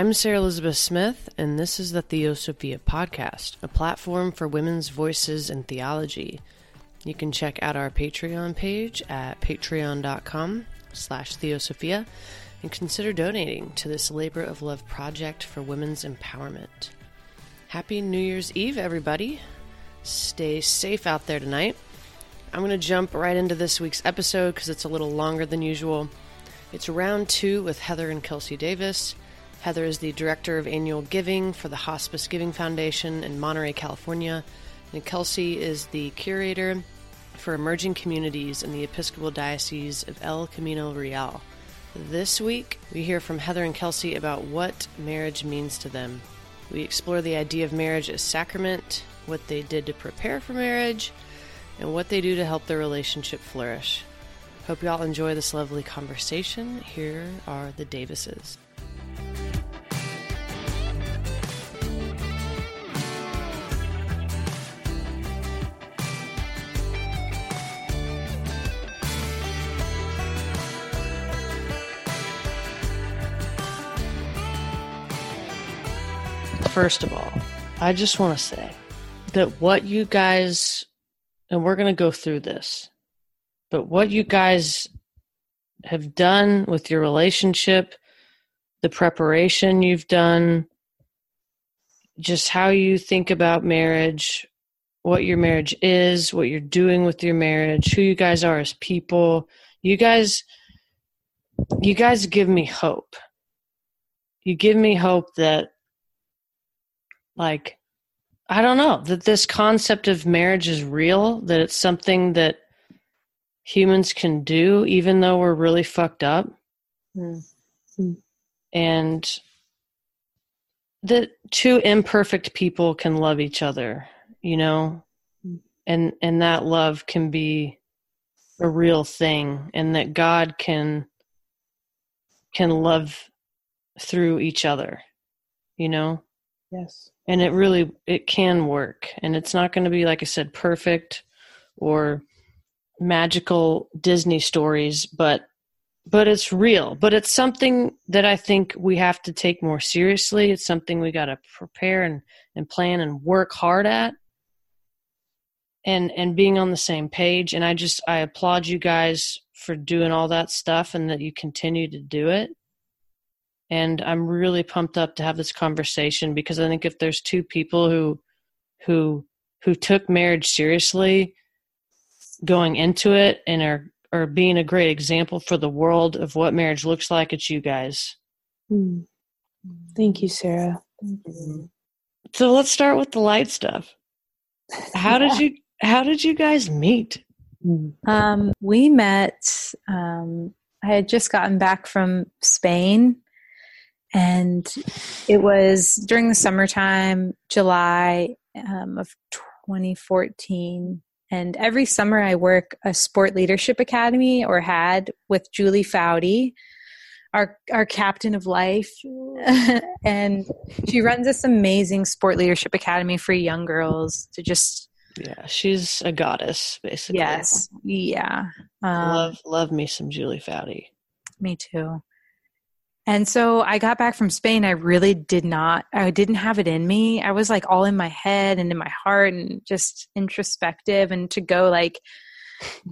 I'm Sarah Elizabeth Smith, and this is the Theosophia Podcast, a platform for women's voices in theology. You can check out our Patreon page at patreon.com slash theosophia and consider donating to this labor of love project for women's empowerment. Happy New Year's Eve, everybody. Stay safe out there tonight. I'm going to jump right into this week's episode because it's a little longer than usual. It's round two with Heather and Kelsey Davis. Heather is the director of annual giving for the Hospice Giving Foundation in Monterey, California. And Kelsey is the curator for emerging communities in the Episcopal Diocese of El Camino Real. This week, we hear from Heather and Kelsey about what marriage means to them. We explore the idea of marriage as sacrament, what they did to prepare for marriage, and what they do to help their relationship flourish. Hope y'all enjoy this lovely conversation. Here are the Davises. First of all, I just want to say that what you guys, and we're going to go through this, but what you guys have done with your relationship, the preparation you've done, just how you think about marriage, what your marriage is, what you're doing with your marriage, who you guys are as people. You guys you guys give me hope. You give me hope that like I don't know, that this concept of marriage is real, that it's something that humans can do even though we're really fucked up. Mm-hmm. And that two imperfect people can love each other, you know? And and that love can be a real thing and that God can can love through each other, you know? Yes. And it really it can work and it's not going to be like I said perfect or magical Disney stories, but but it's real. But it's something that I think we have to take more seriously. It's something we got to prepare and and plan and work hard at. And and being on the same page and I just I applaud you guys for doing all that stuff and that you continue to do it. And I'm really pumped up to have this conversation because I think if there's two people who who who took marriage seriously going into it and are are being a great example for the world of what marriage looks like it's you guys mm. thank you sarah thank you. so let's start with the light stuff how did you how did you guys meet um, we met um, i had just gotten back from spain and it was during the summertime july um, of 2014 and every summer I work a sport leadership academy or had with Julie Foudy, our our captain of life. and she runs this amazing sport leadership academy for young girls to just yeah, she's a goddess, basically. Yes. Yeah. Um, love love me some Julie Foudy. Me too. And so I got back from Spain. I really did not, I didn't have it in me. I was like all in my head and in my heart and just introspective. And to go like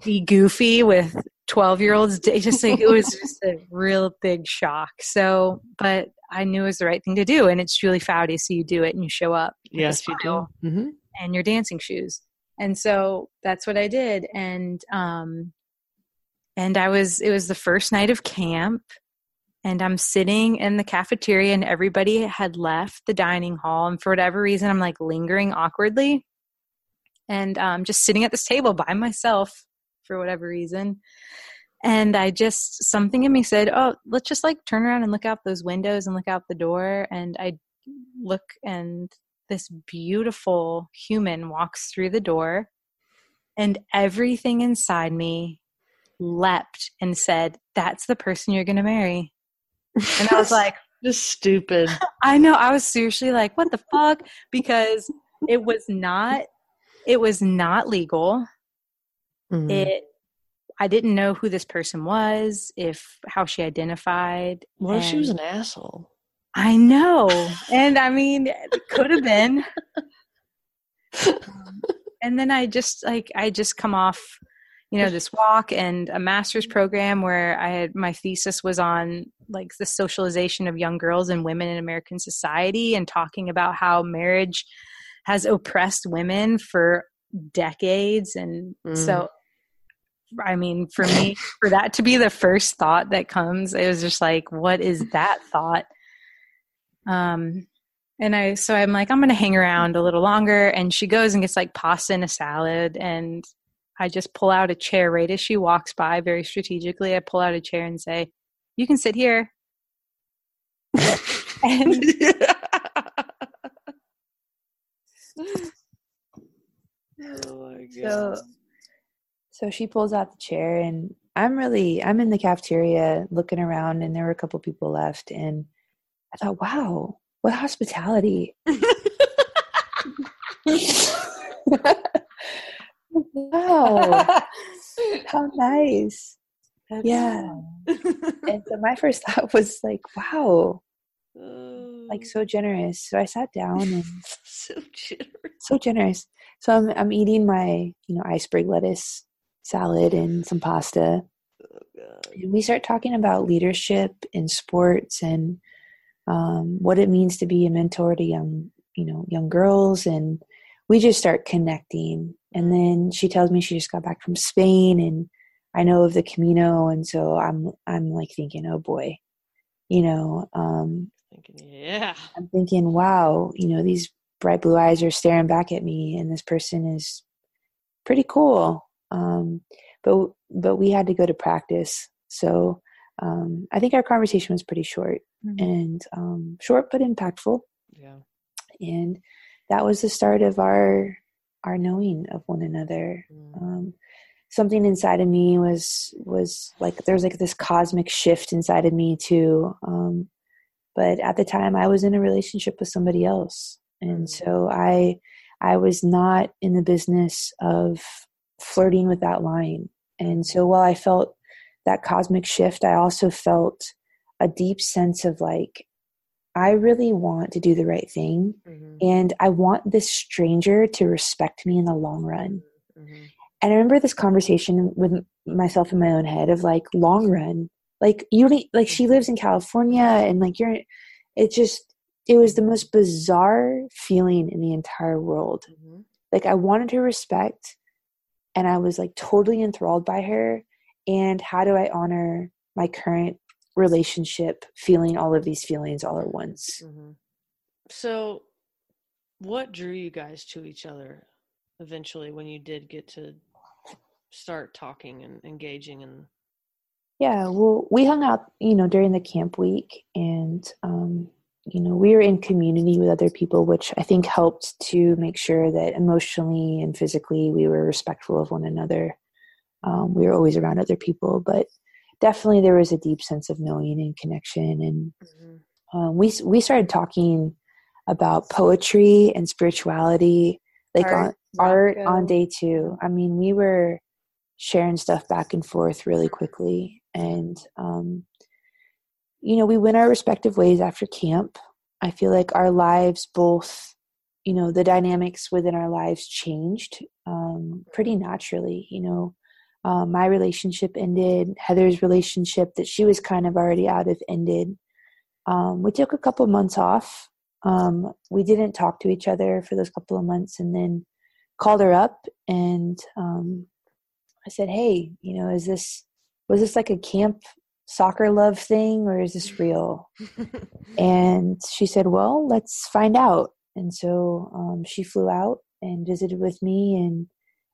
be goofy with 12 year olds, just like it was just a real big shock. So, but I knew it was the right thing to do. And it's Julie Foudy. So you do it and you show up. Yes, you do. Mm-hmm. And your dancing shoes. And so that's what I did. And, um, and I was, it was the first night of camp and I'm sitting in the cafeteria and everybody had left the dining hall and for whatever reason I'm like lingering awkwardly. And um, just sitting at this table by myself for whatever reason. And I just something in me said oh let's just like turn around and look out those windows and look out the door. And I look and this beautiful human walks through the door. And everything inside me leapt and said that's the person you're going to marry and I was like, just stupid. I know. I was seriously like, what the fuck? Because it was not, it was not legal. Mm-hmm. It, I didn't know who this person was, if how she identified. What if she was an asshole? I know. And I mean, it could have been. Um, and then I just like I just come off, you know, this walk and a master's program where I had my thesis was on like the socialization of young girls and women in American society and talking about how marriage has oppressed women for decades and mm. so I mean, for me, for that to be the first thought that comes, it was just like, what is that thought? Um, and I, so I'm like, I'm going to hang around a little longer. And she goes and gets like pasta and a salad. And I just pull out a chair right as she walks by very strategically. I pull out a chair and say, You can sit here. and oh my God. So, so she pulls out the chair and I'm really I'm in the cafeteria looking around and there were a couple people left and I thought, wow, what hospitality. wow. How nice. That's yeah. and so my first thought was like, wow. Like so generous. So I sat down and so generous. So generous. So I'm I'm eating my, you know, iceberg lettuce salad and some pasta. Oh, and we start talking about leadership in sports and um, what it means to be a mentor to young you know young girls and we just start connecting and then she tells me she just got back from spain and i know of the camino and so i'm i'm like thinking oh boy you know um thinking yeah i'm thinking wow you know these bright blue eyes are staring back at me and this person is pretty cool um but but we had to go to practice so um, I think our conversation was pretty short mm-hmm. and um, short but impactful. Yeah. And that was the start of our our knowing of one another. Mm. Um, something inside of me was was like there was like this cosmic shift inside of me too. Um, but at the time, I was in a relationship with somebody else, and mm. so I I was not in the business of flirting with that line. And so while I felt that cosmic shift, I also felt a deep sense of like, I really want to do the right thing. Mm-hmm. And I want this stranger to respect me in the long run. Mm-hmm. And I remember this conversation with myself in my own head of like, long run. Like, you, like, she lives in California and like, you're, it just, it was the most bizarre feeling in the entire world. Mm-hmm. Like, I wanted her respect and I was like totally enthralled by her and how do I honor my current relationship feeling all of these feelings all at once. Mm-hmm. So, what drew you guys to each other eventually when you did get to start talking and engaging and yeah well we hung out you know during the camp week and um you know we were in community with other people which i think helped to make sure that emotionally and physically we were respectful of one another um, we were always around other people, but definitely there was a deep sense of knowing and connection. And mm-hmm. um, we we started talking about poetry and spirituality, like art, on art on day two. I mean, we were sharing stuff back and forth really quickly, and um, you know, we went our respective ways after camp. I feel like our lives both you know the dynamics within our lives changed um, pretty naturally you know. Um, my relationship ended heather's relationship that she was kind of already out of ended. Um, we took a couple months off. Um, we didn't talk to each other for those couple of months and then called her up and um, i said hey you know is this was this like a camp soccer love thing or is this real and she said well let's find out and so um, she flew out and visited with me and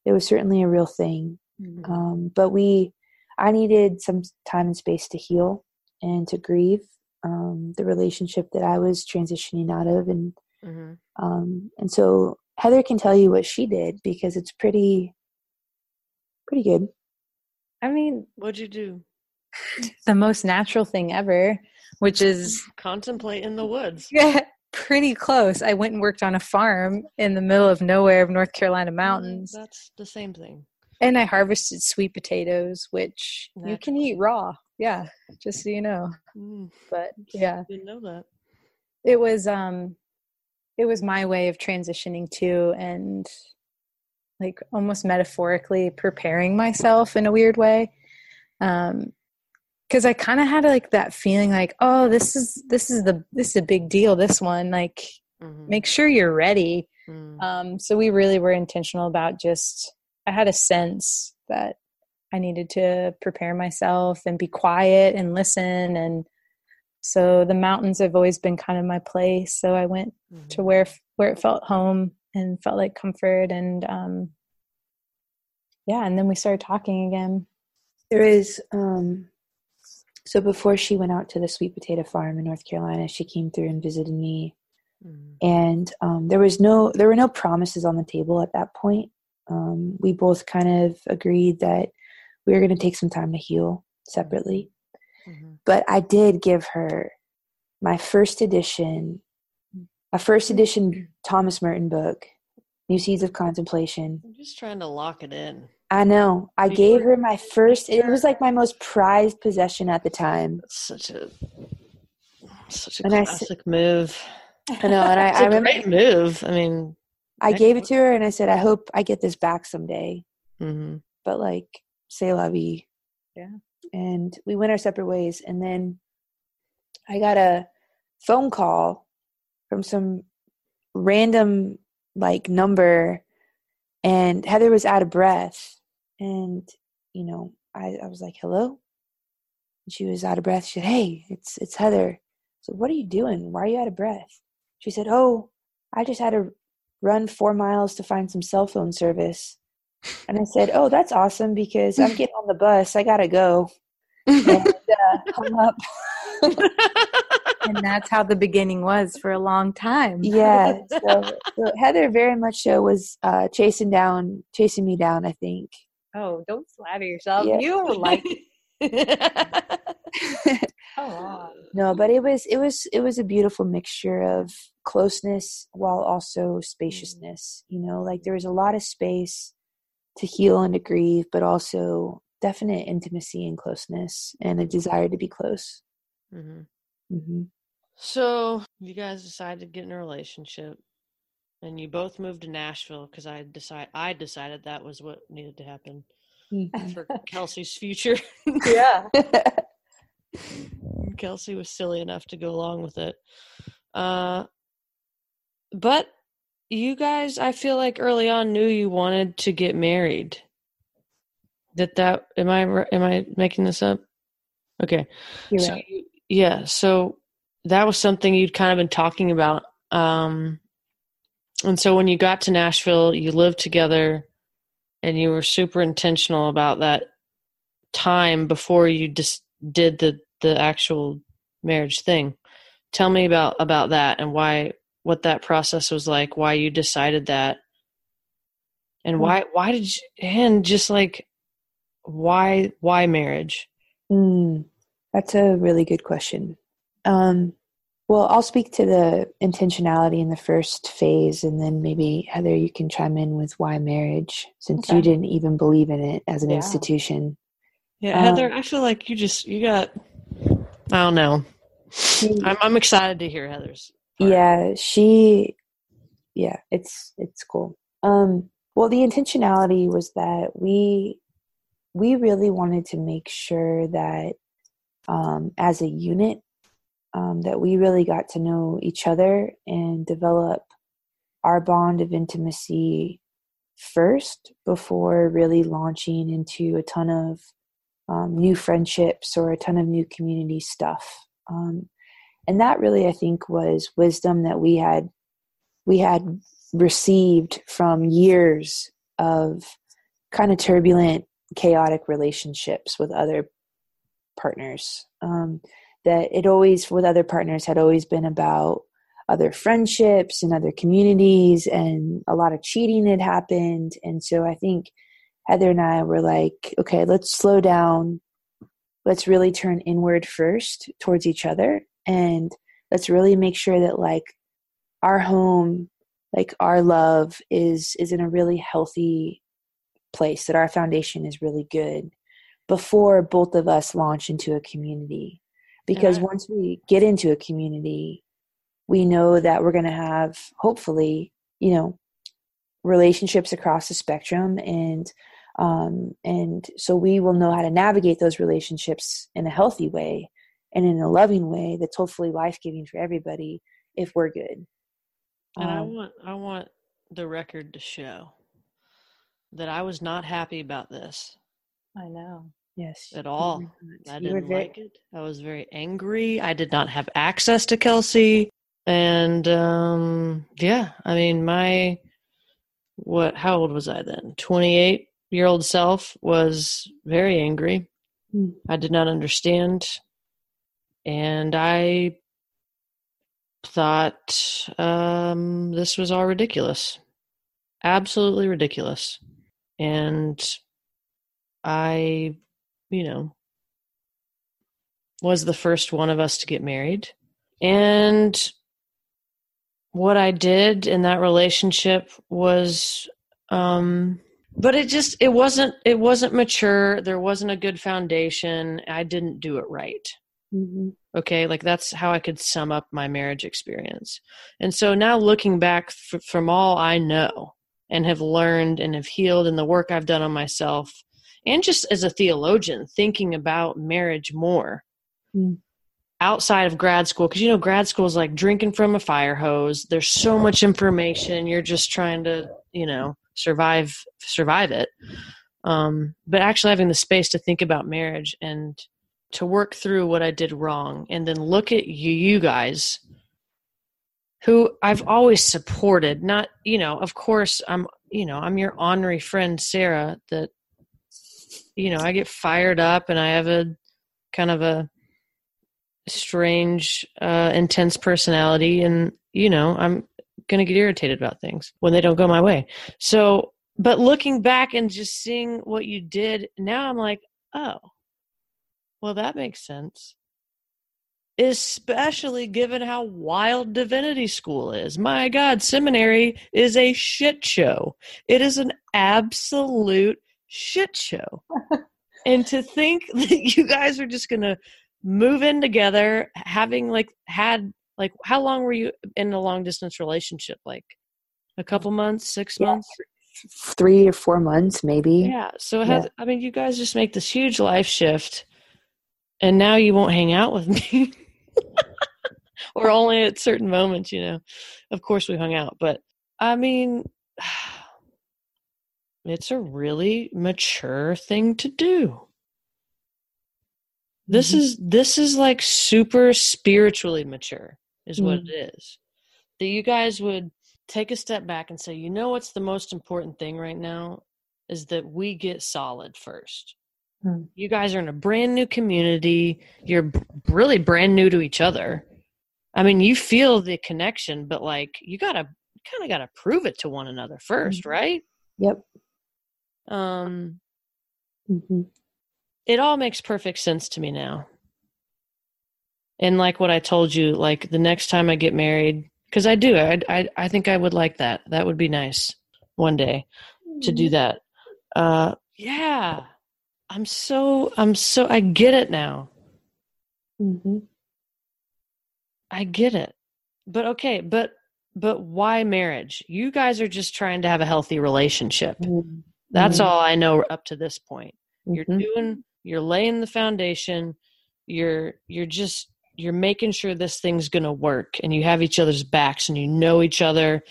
it was certainly a real thing Mm-hmm. Um, but we, I needed some time and space to heal and to grieve um, the relationship that I was transitioning out of, and mm-hmm. um, and so Heather can tell you what she did because it's pretty, pretty good. I mean, what'd you do? The most natural thing ever, which is contemplate in the woods. Yeah, pretty close. I went and worked on a farm in the middle of nowhere of North Carolina mountains. That's the same thing. And I harvested sweet potatoes, which you can eat raw. Yeah, just so you know. Mm. But yeah, didn't know that. it was um it was my way of transitioning to and like almost metaphorically preparing myself in a weird way um because i kind of had like that feeling like oh this is this is the this is a big deal this one like mm-hmm. make sure you're ready mm. um so we really were intentional about just i had a sense that i needed to prepare myself and be quiet and listen and so the mountains have always been kind of my place so i went mm-hmm. to where where it felt home and felt like comfort and um yeah and then we started talking again there is um so before she went out to the sweet potato farm in north carolina she came through and visited me mm-hmm. and um there was no there were no promises on the table at that point um we both kind of agreed that we were going to take some time to heal separately Mm-hmm. But I did give her my first edition, a first edition Thomas Merton book, New Seeds of Contemplation. I'm just trying to lock it in. I know. I gave her my first. It was like my most prized possession at the time. such a such a and classic I, move. I know, and I, I remember great move. I mean, I gave it to her, and I said, "I hope I get this back someday." Mm-hmm. But like, say la vie. Yeah and we went our separate ways. And then I got a phone call from some random like number, and Heather was out of breath. And you know, I, I was like, "Hello." And she was out of breath. She said, "Hey, it's it's Heather." So what are you doing? Why are you out of breath? She said, "Oh, I just had to run four miles to find some cell phone service." And I said, "Oh, that's awesome because I'm getting on the bus. I gotta go." And uh, hung up. and that's how the beginning was for a long time. yeah. So, so, Heather very much so was uh, chasing down, chasing me down. I think. Oh, don't flatter yourself. Yeah. You were like. oh, no, but it was it was it was a beautiful mixture of closeness while also spaciousness. You know, like there was a lot of space to heal and to grieve, but also definite intimacy and closeness and a desire to be close. Mm-hmm. Mm-hmm. So you guys decided to get in a relationship, and you both moved to Nashville because I decide I decided that was what needed to happen mm-hmm. for Kelsey's future. yeah. Kelsey was silly enough to go along with it. Uh, but you guys, I feel like early on knew you wanted to get married. That that am I am I making this up? Okay. You're so, right. Yeah. So that was something you'd kind of been talking about. Um, and so when you got to Nashville, you lived together, and you were super intentional about that time before you just did the the actual marriage thing. Tell me about about that and why what that process was like, why you decided that, and why why did you and just like why why marriage? Mm, that's a really good question. Um, well, I'll speak to the intentionality in the first phase, and then maybe Heather, you can chime in with why marriage, since okay. you didn't even believe in it as an yeah. institution. Yeah, Heather, um, I feel like you just you got. I don't know. I'm I'm excited to hear Heather's. Part. Yeah, she. Yeah, it's it's cool. Um, well, the intentionality was that we we really wanted to make sure that um, as a unit um, that we really got to know each other and develop our bond of intimacy first before really launching into a ton of um, new friendships or a ton of new community stuff. Um, and that really i think was wisdom that we had we had received from years of kind of turbulent chaotic relationships with other partners. Um, that it always, with other partners, had always been about other friendships and other communities, and a lot of cheating had happened. And so I think Heather and I were like, okay, let's slow down. Let's really turn inward first towards each other. And let's really make sure that, like, our home like our love is is in a really healthy place, that our foundation is really good before both of us launch into a community. Because once we get into a community, we know that we're going to have hopefully you know relationships across the spectrum and um, and so we will know how to navigate those relationships in a healthy way and in a loving way that's hopefully life-giving for everybody if we're good. And um, i want i want the record to show that i was not happy about this i know. Yes at all. i didn't very- like it. I was very angry. I did not have access to kelsey. And um yeah i mean my what how old was i then? 28 year old self was very angry. Mm. i did not understand. And i thought um this was all ridiculous. Absolutely ridiculous. And i you know was the first one of us to get married. And what I did in that relationship was um but it just it wasn't it wasn't mature. There wasn't a good foundation. I didn't do it right. Mm-hmm. okay? Like that's how i could sum up my marriage experience. And so now looking back f- from all i know and have learned and have healed and the work i've done on myself and just as a theologian thinking about marriage more mm outside of grad school because you know grad school is like drinking from a fire hose. There's so much information. You're just trying to you know survive survive it. Um, but actually having the space to think about marriage and to work through what i did wrong and then look at you you guys who i've always supported. Not you know of course i'm you know i'm your honorary friend sarah that you know i get fired up and i have a kind of a strange, uh, intense personality, and you know, I'm gonna get irritated about things when they don't go my way. So, but looking back and just seeing what you did, now I'm like, oh, well, that makes sense. Especially given how wild divinity school is. My God, seminary is a shit show. It is an absolute shit show. and to think that you guys are just going to move in together having like had like how long were you in a long distance relationship? Like a couple months six yeah, months? Three or four months maybe. Yeah so it has yeah. i mean you guys just make this huge life shift and now you won't hang out with me. Or only at certain moments you know. Of course we hung out but i mean it's a really mature thing to do this mm-hmm. is this is like super spiritually mature is mm-hmm. what it mm. That you guys would take a step back and say, you know what's the most important thing right now is that we get solid first. Mm. You guys are in a brand new community. You're really brand new to each other. I mean, you feel the connection, but like you gotta kind of gotta prove it to one another 1st mm-hmm. right? Yep. Um. Mm-hmm it all makes perfect sense to me now. And like what I told you, like the next time I get married, because I do, I, I I think I would like that. That would be nice one day to do mm-hmm. that. Uh, yeah, I'm so I'm so I get it now. Mm-hmm. I get it, but okay, but but why marriage? You guys are just trying to have a healthy relationship. Mm-hmm. That's all I know up to this point. You're mm-hmm. doing you're laying the foundation. You're you're just you're making sure this thing's going to work and you have each other's backs and you know each other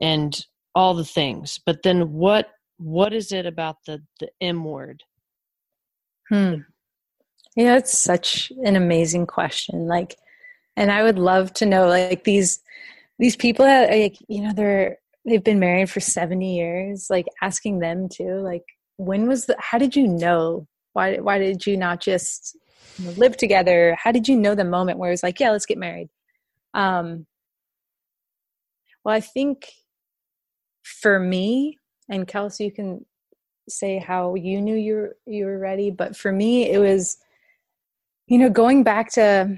and all the things. But then what what is it about the the m word? Hmm. Yeah it's such an amazing question. Like and i would love to know like these these people that like you know they're they've been married for 70 years like asking them to like when was the how did you know why why did you not just live together? How did you know the moment where it was like, yeah, let's get married? Um, well, I think for me and Kelsey, you can say how you knew you were, you were ready, but for me, it was, you know, going back to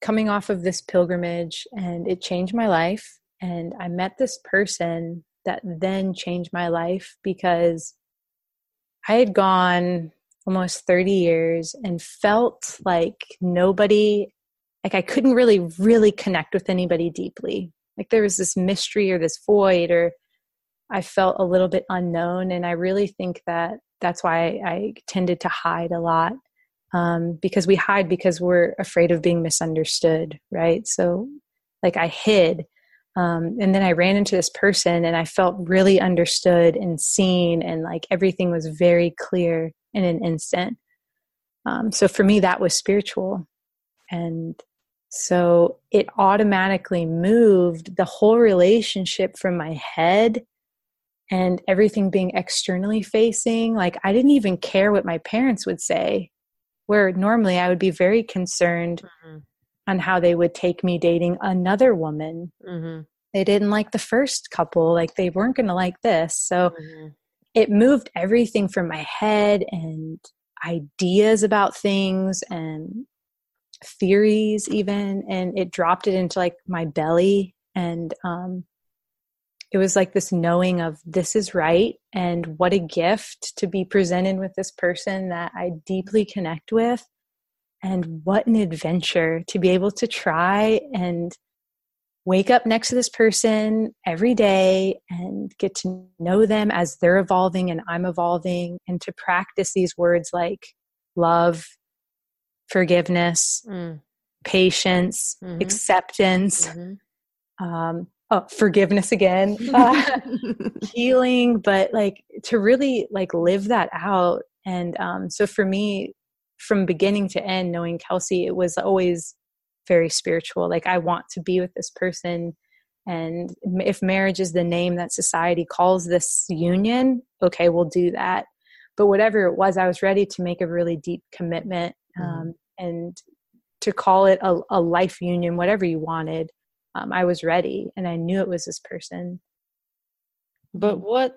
coming off of this pilgrimage, and it changed my life. And I met this person that then changed my life because I had gone almost 30 years and felt like nobody like I couldn't really, really connect with anybody deeply. Like there was this mystery or this void, or I felt a little bit unknown. And I really think that that's why I tended to hide a lot um, because we hide because we're afraid of being misunderstood, right? So, like, I hid. Um, and then I ran into this person and I felt really understood and seen, and like everything was very clear in an instant. Um, so, for me, that was spiritual. And so it automatically moved the whole relationship from my head and everything being externally facing. Like, I didn't even care what my parents would say where normally I would be very concerned mm-hmm. On how they would take me dating another woman. Mm-hmm. They didn't like the first couple, like they weren't going to like this. So mm-hmm. it moved everything from my head and ideas about things and theories, even, and it dropped it into like my belly. And um, it was like this knowing of this is right and what a gift to be presented with this person that I deeply connect with and what an adventure to be able to try and wake up next to this person every day and get to know them as they're evolving and I'm evolving and to practice these words like love, forgiveness, mm. patience, mm-hmm. acceptance. Mm-hmm. Um, oh, forgiveness again, uh, healing, but like to really like live that out. And um, so for me, from beginning to end, knowing Kelsey, it was always very spiritual. Like I want to be with this person. And if marriage is the name that society calls this union, okay, we'll do that. But whatever it was, I was ready to make a really deep commitment mm-hmm. um, mm-hmm. and to call it a, a life union, whatever you wanted um, I was ready and I knew it was this person. But what?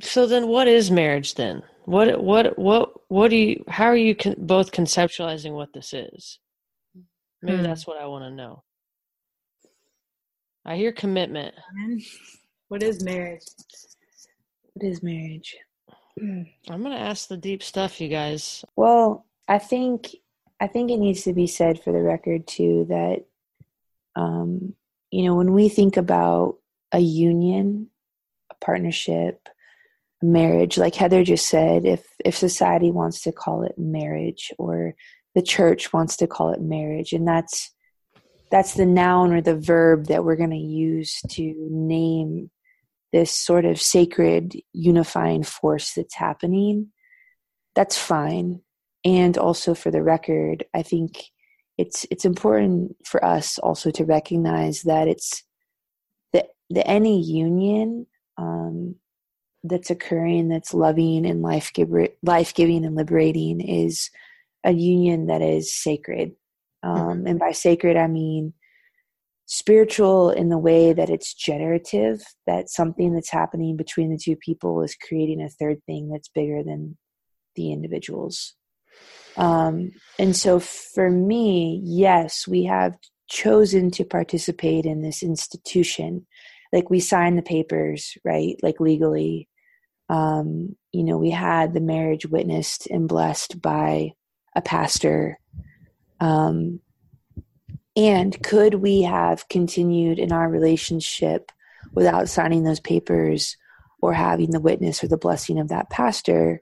So then, what is marriage then? What what what what do you? How are you con- both conceptualizing what this is? Maybe hmm. that's what I want to know. I hear commitment. What is marriage? What is marriage? I'm gonna ask the deep stuff, you guys. Well, I think I think it needs to be said for the record too that um, you know, when we think about a union, a partnership, a marriage, like Heather just said, if if society wants to call it marriage or the church wants to call it marriage, and that's that's the noun or the verb that we're going to use to name this sort of sacred unifying force that's happening that's fine. And also for the record i think it's it's important for us also to recognize that it's the the any union um, that's occurring that's loving and life life giving and liberating is a union that is sacred um, mm-hmm. and by sacred I mean spiritual in the way that it's generative that something that's happening between the two people is creating a third thing that's bigger than the individuals um, and so for me, yes, we have chosen to participate in this institution. Like we signed the papers, right? Like legally. Um, you know, we had the marriage witnessed and blessed by a pastor. Um, and could we have continued in our relationship without signing those papers or having the witness or the blessing of that pastor?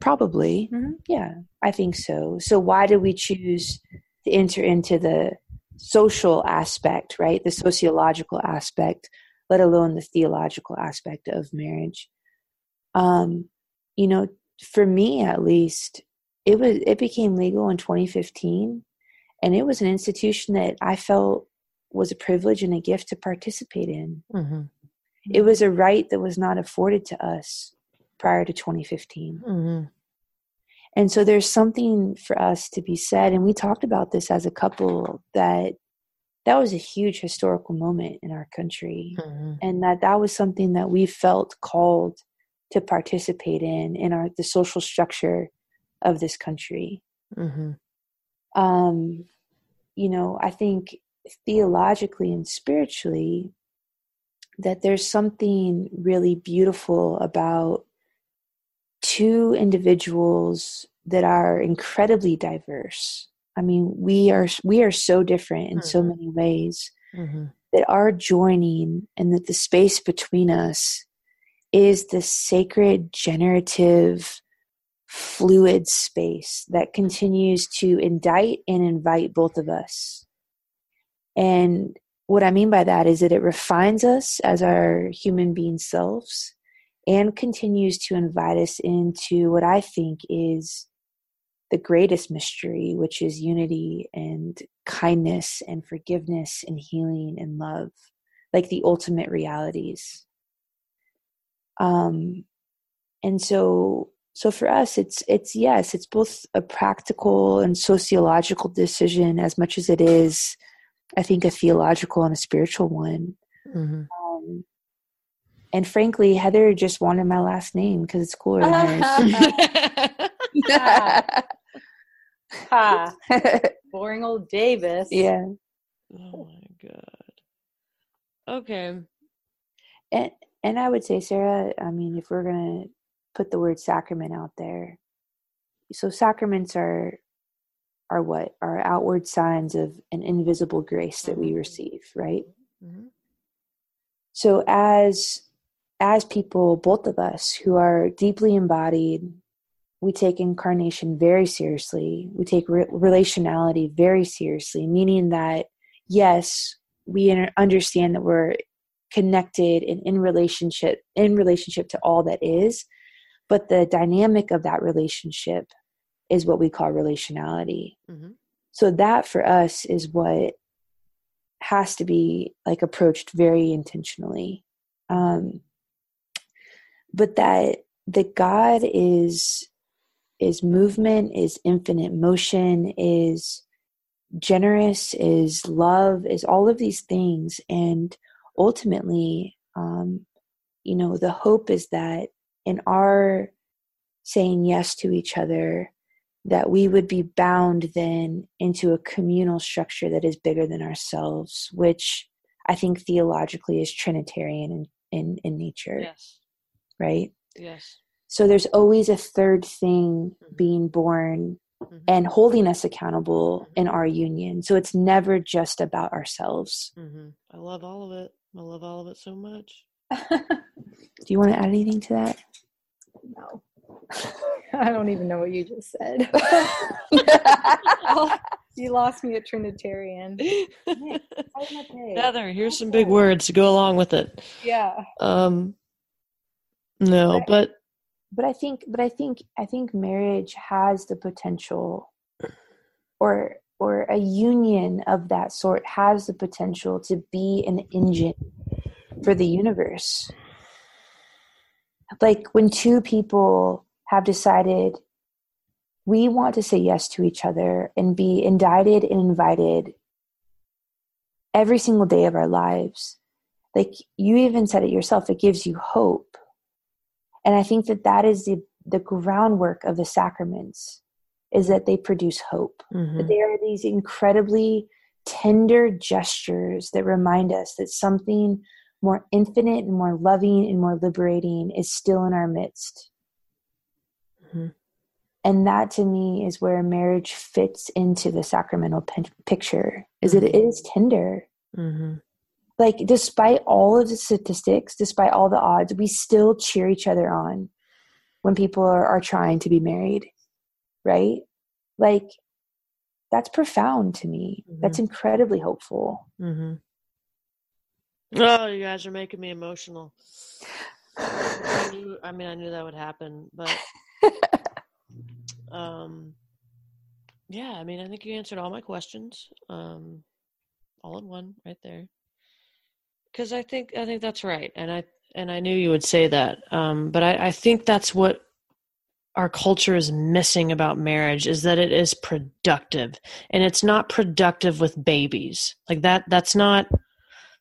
Probably. Mm-hmm. Yeah, I think so. So, why did we choose to enter into the social aspect, right? The sociological aspect, let alone the theological aspect of marriage? Um, you know, for me at least, it was it became legal in 2015, and it was an institution that I felt was a privilege and a gift to participate in. Mm-hmm. It was a right that was not afforded to us prior to 2015. Mm-hmm. And so there's something for us to be said. And we talked about this as a couple that that was a huge historical moment in our country. Mm-hmm. And that that was something that we felt called to participate in, in our, the social structure of this country. Mm-hmm. Um, you know, I think theologically and spiritually, that there's something really beautiful about two individuals that are incredibly diverse I mean, we are we are so different in so Mhm. many ways Mm-hmm. that our joining and that the space between us is the sacred generative fluid space that continues to indict and invite both of us. And what I mean by that is that it refines us as our human being selves and continues to invite us into what I think is the greatest mystery, which is unity and kindness and forgiveness and healing and love, like the ultimate realities. Um, and so, so for us, it's it's yes, it's both a practical and sociological decision as much as it is, I think, a theological and a spiritual one. Mm-hmm. Um, and frankly, Heather just wanted my last name because it's cooler than hers. ha, boring old Davis. yeah. oh my god. Okay. And and I would say, Sarah, I mean, if we're gonna put the word sacrament out there, so sacraments are are what? Are outward signs of an invisible grace that we Mhm. receive, right? mm-hmm. So as as people, both of us who are deeply embodied, we take incarnation very seriously. We take re- relationality very seriously, meaning that yes, we understand that we're connected and in relationship in relationship to all that is, but the dynamic of that relationship is what we call relationality. Mhm. So that for us is what has to be like approached very intentionally. Um, but that that God is is movement, is infinite motion, is generous, is love, is all of these things, and ultimately, um, you know, the hope is that in our saying yes to each other, that we would be bound then into a communal structure that is bigger than ourselves, which I think theologically is Trinitarian in, in, in nature, Yes. right? Yes. So there's always a third thing Mhm. being born Mhm. and holding us accountable in our union. So it's never just about ourselves. Mhm. I love all of it. I love all of it so much. Do you want to add anything to that? no. I don't even know what you just said. you lost me at Trinitarian. Heather, here's some big words to go along with it. Yeah. Um, no, but but I think but I think I think marriage has the potential or or a union of that sort has the potential to be an engine for the universe. Like when two people have decided we want to say yes to each other and be indicted and invited every single day of our lives. Like you even said it yourself, it gives you hope. And I think that that is the, the groundwork of the sacraments is that they produce hope. Mhm. That they are these incredibly tender gestures that remind us that something more infinite and more loving and more liberating is still in our midst. Mhm. And that to me is where marriage fits into the sacramental pi- picture is that it is tender Mhm. Like despite all of the statistics despite all the odds we still cheer each other on when people are, are trying to be married right like that's profound to me that's incredibly hopeful mm-hmm. Oh, you guys are making me emotional. I knew. I mean, I knew that would happen, but um, yeah. I mean, I think you answered all my questions, um, all in one, right there. Because I think I think that's right, and I and I knew you would say that. Um, but I, I think that's what our culture is missing about marriage is that it is productive, and it's not productive with babies. Like that. That's not.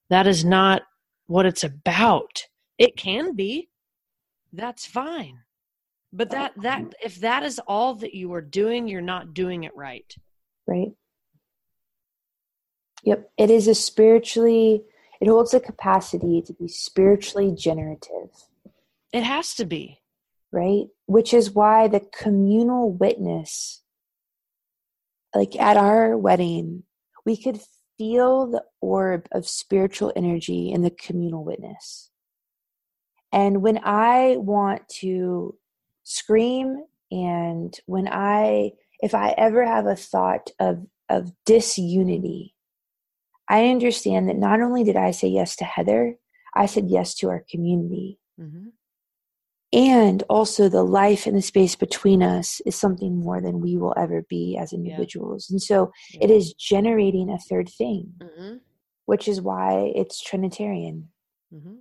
That is not what it's about. It can be. That's fine. But that that if that is all that you are doing, you're not doing it right. right yep it is a spiritually it holds the capacity to be spiritually generative It has to be. right? Which is why the communal witness like at our wedding, we could feel the orb of spiritual energy in the communal witness. And when I want to scream and when I if I ever have a thought of of disunity, I understand that not only did I say yes to Heather, I said yes to our community. Mm-hmm. And also, the life and the space between us is something more than we will ever be as individuals. Yeah. And so, yeah. it is generating a third thing, mm-hmm. which is why it's Trinitarian. Mm-hmm.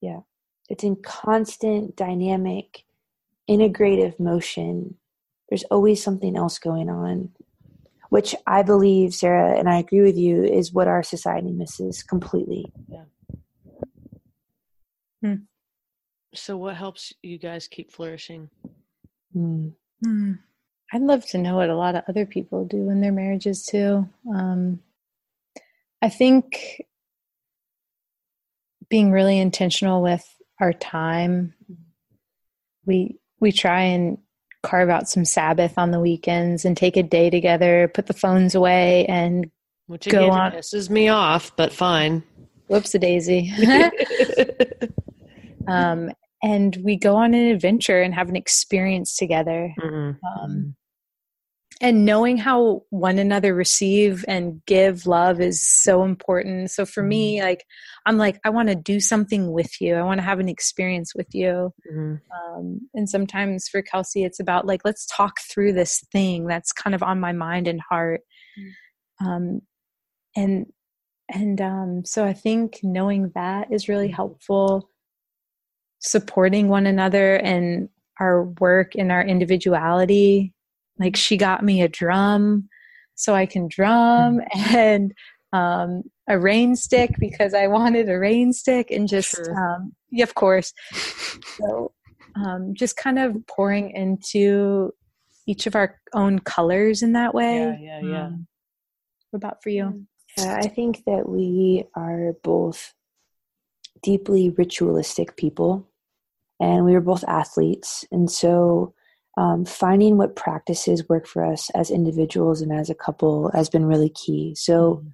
Yeah. It's in constant, dynamic, integrative motion. There's always something else going on, which I believe, Sarah, and I agree with you, is what our society misses completely. Yeah. Hmm. So, what helps you guys keep flourishing? Hmm. Hmm. I'd love to know what a lot of other people do in their marriages too. Um, I think being really intentional with our time. We we try and carve out some Sabbath on the weekends and take a day together, put the phones away, and which again, go on. pisses me off, but fine. Whoops a daisy. um, and we go on an adventure and have an experience together. Mm-hmm. Um, and knowing how one another receive and give love is so important. So for me, mm-hmm. like, I'm like, I want to do something with you. I want to have an experience with you. Mm-hmm. Um, and sometimes for Kelsey, it's about like, let's talk through this thing that's kind of on my mind and heart. Mm-hmm. Um, and and um, so I think knowing that is really mm-hmm. helpful supporting one another and our work and our individuality. Like she got me a drum so I can drum mm. and um, a rain stick because I wanted a rain stick and just, sure. um, yeah, of course. So um, just kind of pouring into each of our own colors in that way. Yeah, yeah, yeah. Um, what about for you? Yeah, I think that we are both deeply ritualistic people and we were both athletes and so um, finding what practices work for us as individuals and as a couple has been really key so mm-hmm.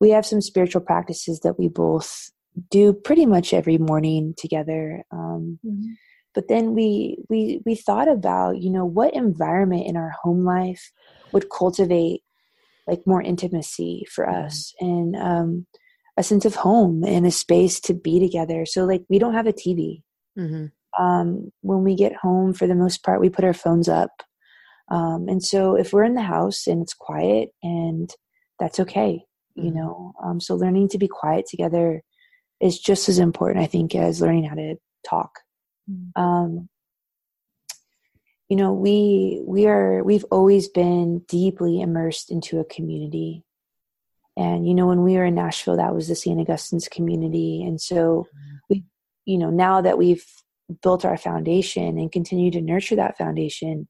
we have some spiritual practices that we both do pretty much every morning together um, mm-hmm. but then we we we thought about you know what environment in our home life would cultivate like more intimacy for mm-hmm. us and um, a sense of home and a space to be together so like we don't have a tv mm-hmm um, when we get home, for the most part, we put our phones up. Um, and so if we're in the house and it's quiet, and that's okay, mm-hmm. you know. Um, so learning to be quiet together is just as important, I think, as learning how to talk. Mm-hmm. Um, you know, we we are we've always been deeply immersed into a community. And you know, when we were in Nashville, that was the St. Augustine's community, and so mm-hmm. we, you know, now that we've built our foundation and continue to nurture that foundation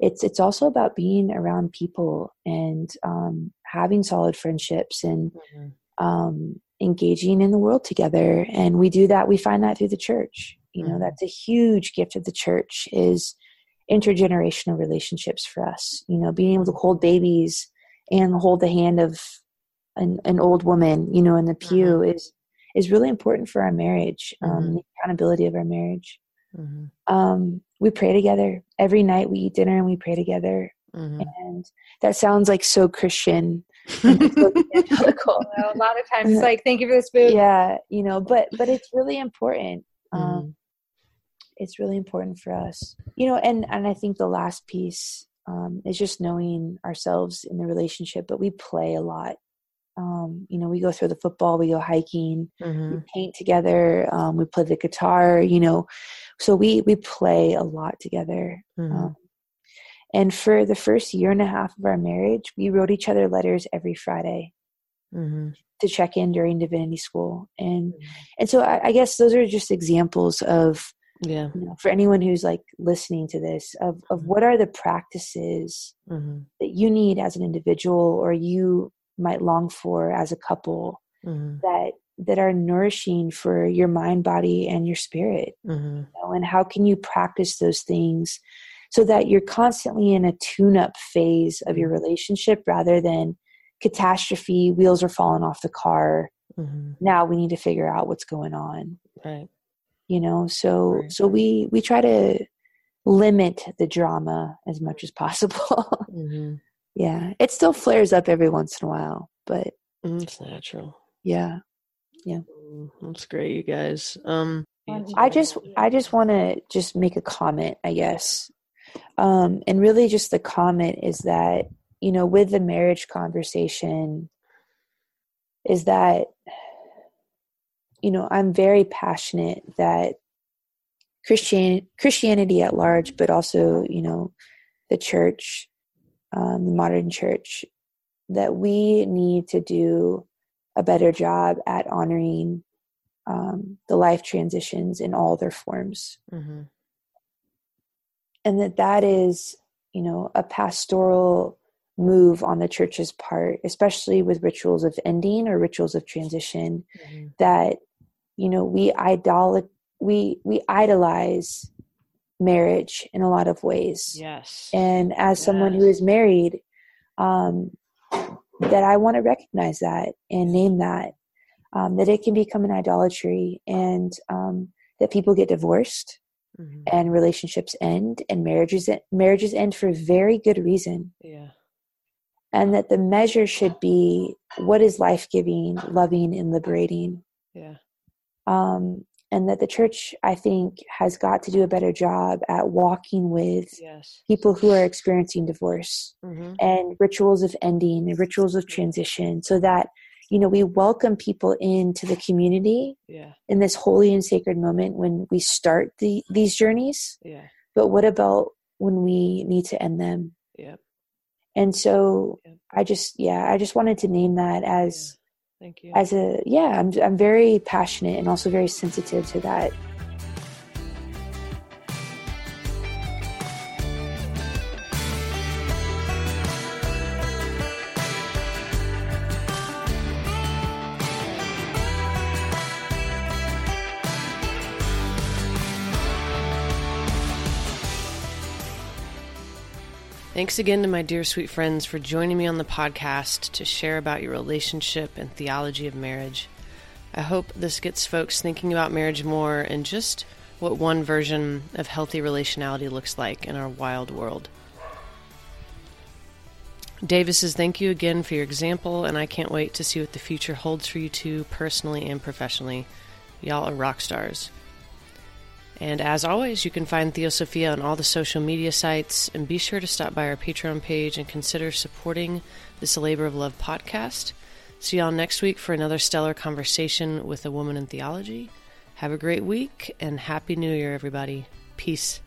it's it's also about being around people and um, having solid friendships and mm-hmm. um, engaging in the world together and we do that we find that through the church you know mm-hmm. that's a huge gift of the church is intergenerational relationships for us you know being able to hold babies and hold the hand of an, an old woman you know in the pew mm-hmm. is is really important for our marriage, um, mm-hmm. the accountability of our marriage. Mm-hmm. Um, we pray together every night. We eat dinner and we pray together, mm-hmm. and that sounds like so Christian. so a lot of times, it's like, "Thank you for this food." Yeah, you know, but but it's really important. Um, mm-hmm. it's really important for us, you know, and and I think the last piece um, is just knowing ourselves in the relationship. But we play a lot um, you know, we go through the football, we go hiking, mm-hmm. we paint together, um, we play the guitar, you know, so we we play a lot together. Mm-hmm. Um, and for the first year and a half of our marriage, we wrote each other letters every Friday mm-hmm. to check in during divinity school, and mm-hmm. and so I, I, guess those are just examples of yeah you know, for anyone who's like listening to this of of mm-hmm. what are the practices mm-hmm. that you need as an individual or you might long for as a couple mm-hmm. that that are nourishing for your mind body and your spirit mm-hmm. you know? and how can you practice those things so that you're constantly in a tune up phase of your relationship rather than catastrophe, wheels are falling off the car. Mm-hmm. Now we need to figure out what's going on. Right. You know, so right. so we we try to limit the drama as much as possible. mm-hmm. Yeah. It still flares up every once in a while, but mm, it's natural. Yeah. Yeah. Mm, that's great, you guys. Um I just I just want to just make a comment, I guess. Um and really just the comment is that you know, with the marriage conversation is that, you know, I'm very passionate that Christian Christianity at large, but also, you know, the church, um, the modern church, that we need to do a better job at honoring um, the life transitions in all their forms. Mm-hmm. And that that is, you know, a pastoral move on the church's part, especially with rituals of ending or rituals of transition, mm-hmm. that you know we idol we we idolize marriage in a lot of ways. Yes. And as yes. someone who is married, um, that I want to recognize that and name that um, that it can become an idolatry and um, that people get divorced mm-hmm. and relationships end and marriages marriages end for very good reason. Yeah and that the measure should be what is life giving, loving, and liberating. Yeah. Um, and that the church, I think, has got to do a better job at walking with yes. people who are experiencing divorce mm-hmm. and rituals of ending and rituals of transition, so that you know we welcome people into the community yeah. in this holy and sacred moment when we start the, these journeys. Yeah. But what about when we need to end them? Yeah and so i just yeah i just wanted to name that as. Thank you. As a yeah i'm i'm very passionate and also very sensitive to that Thanks again to my dear sweet friends for joining me on the podcast to share about your relationship and theology of marriage. I hope this gets folks thinking about marriage more and just what one version of healthy relationality looks like in our wild world. Davis says, Thank you again for your example, and I can't wait to see what the future holds for you two personally and professionally. Y'all are rock stars. And as always, you can find Theosophia on all the social media sites, and be sure to stop by our Patreon page and consider supporting this Labor of Love podcast. See y'all next week for another stellar conversation with a woman in theology. Have a great week and Happy New Year, everybody. Peace.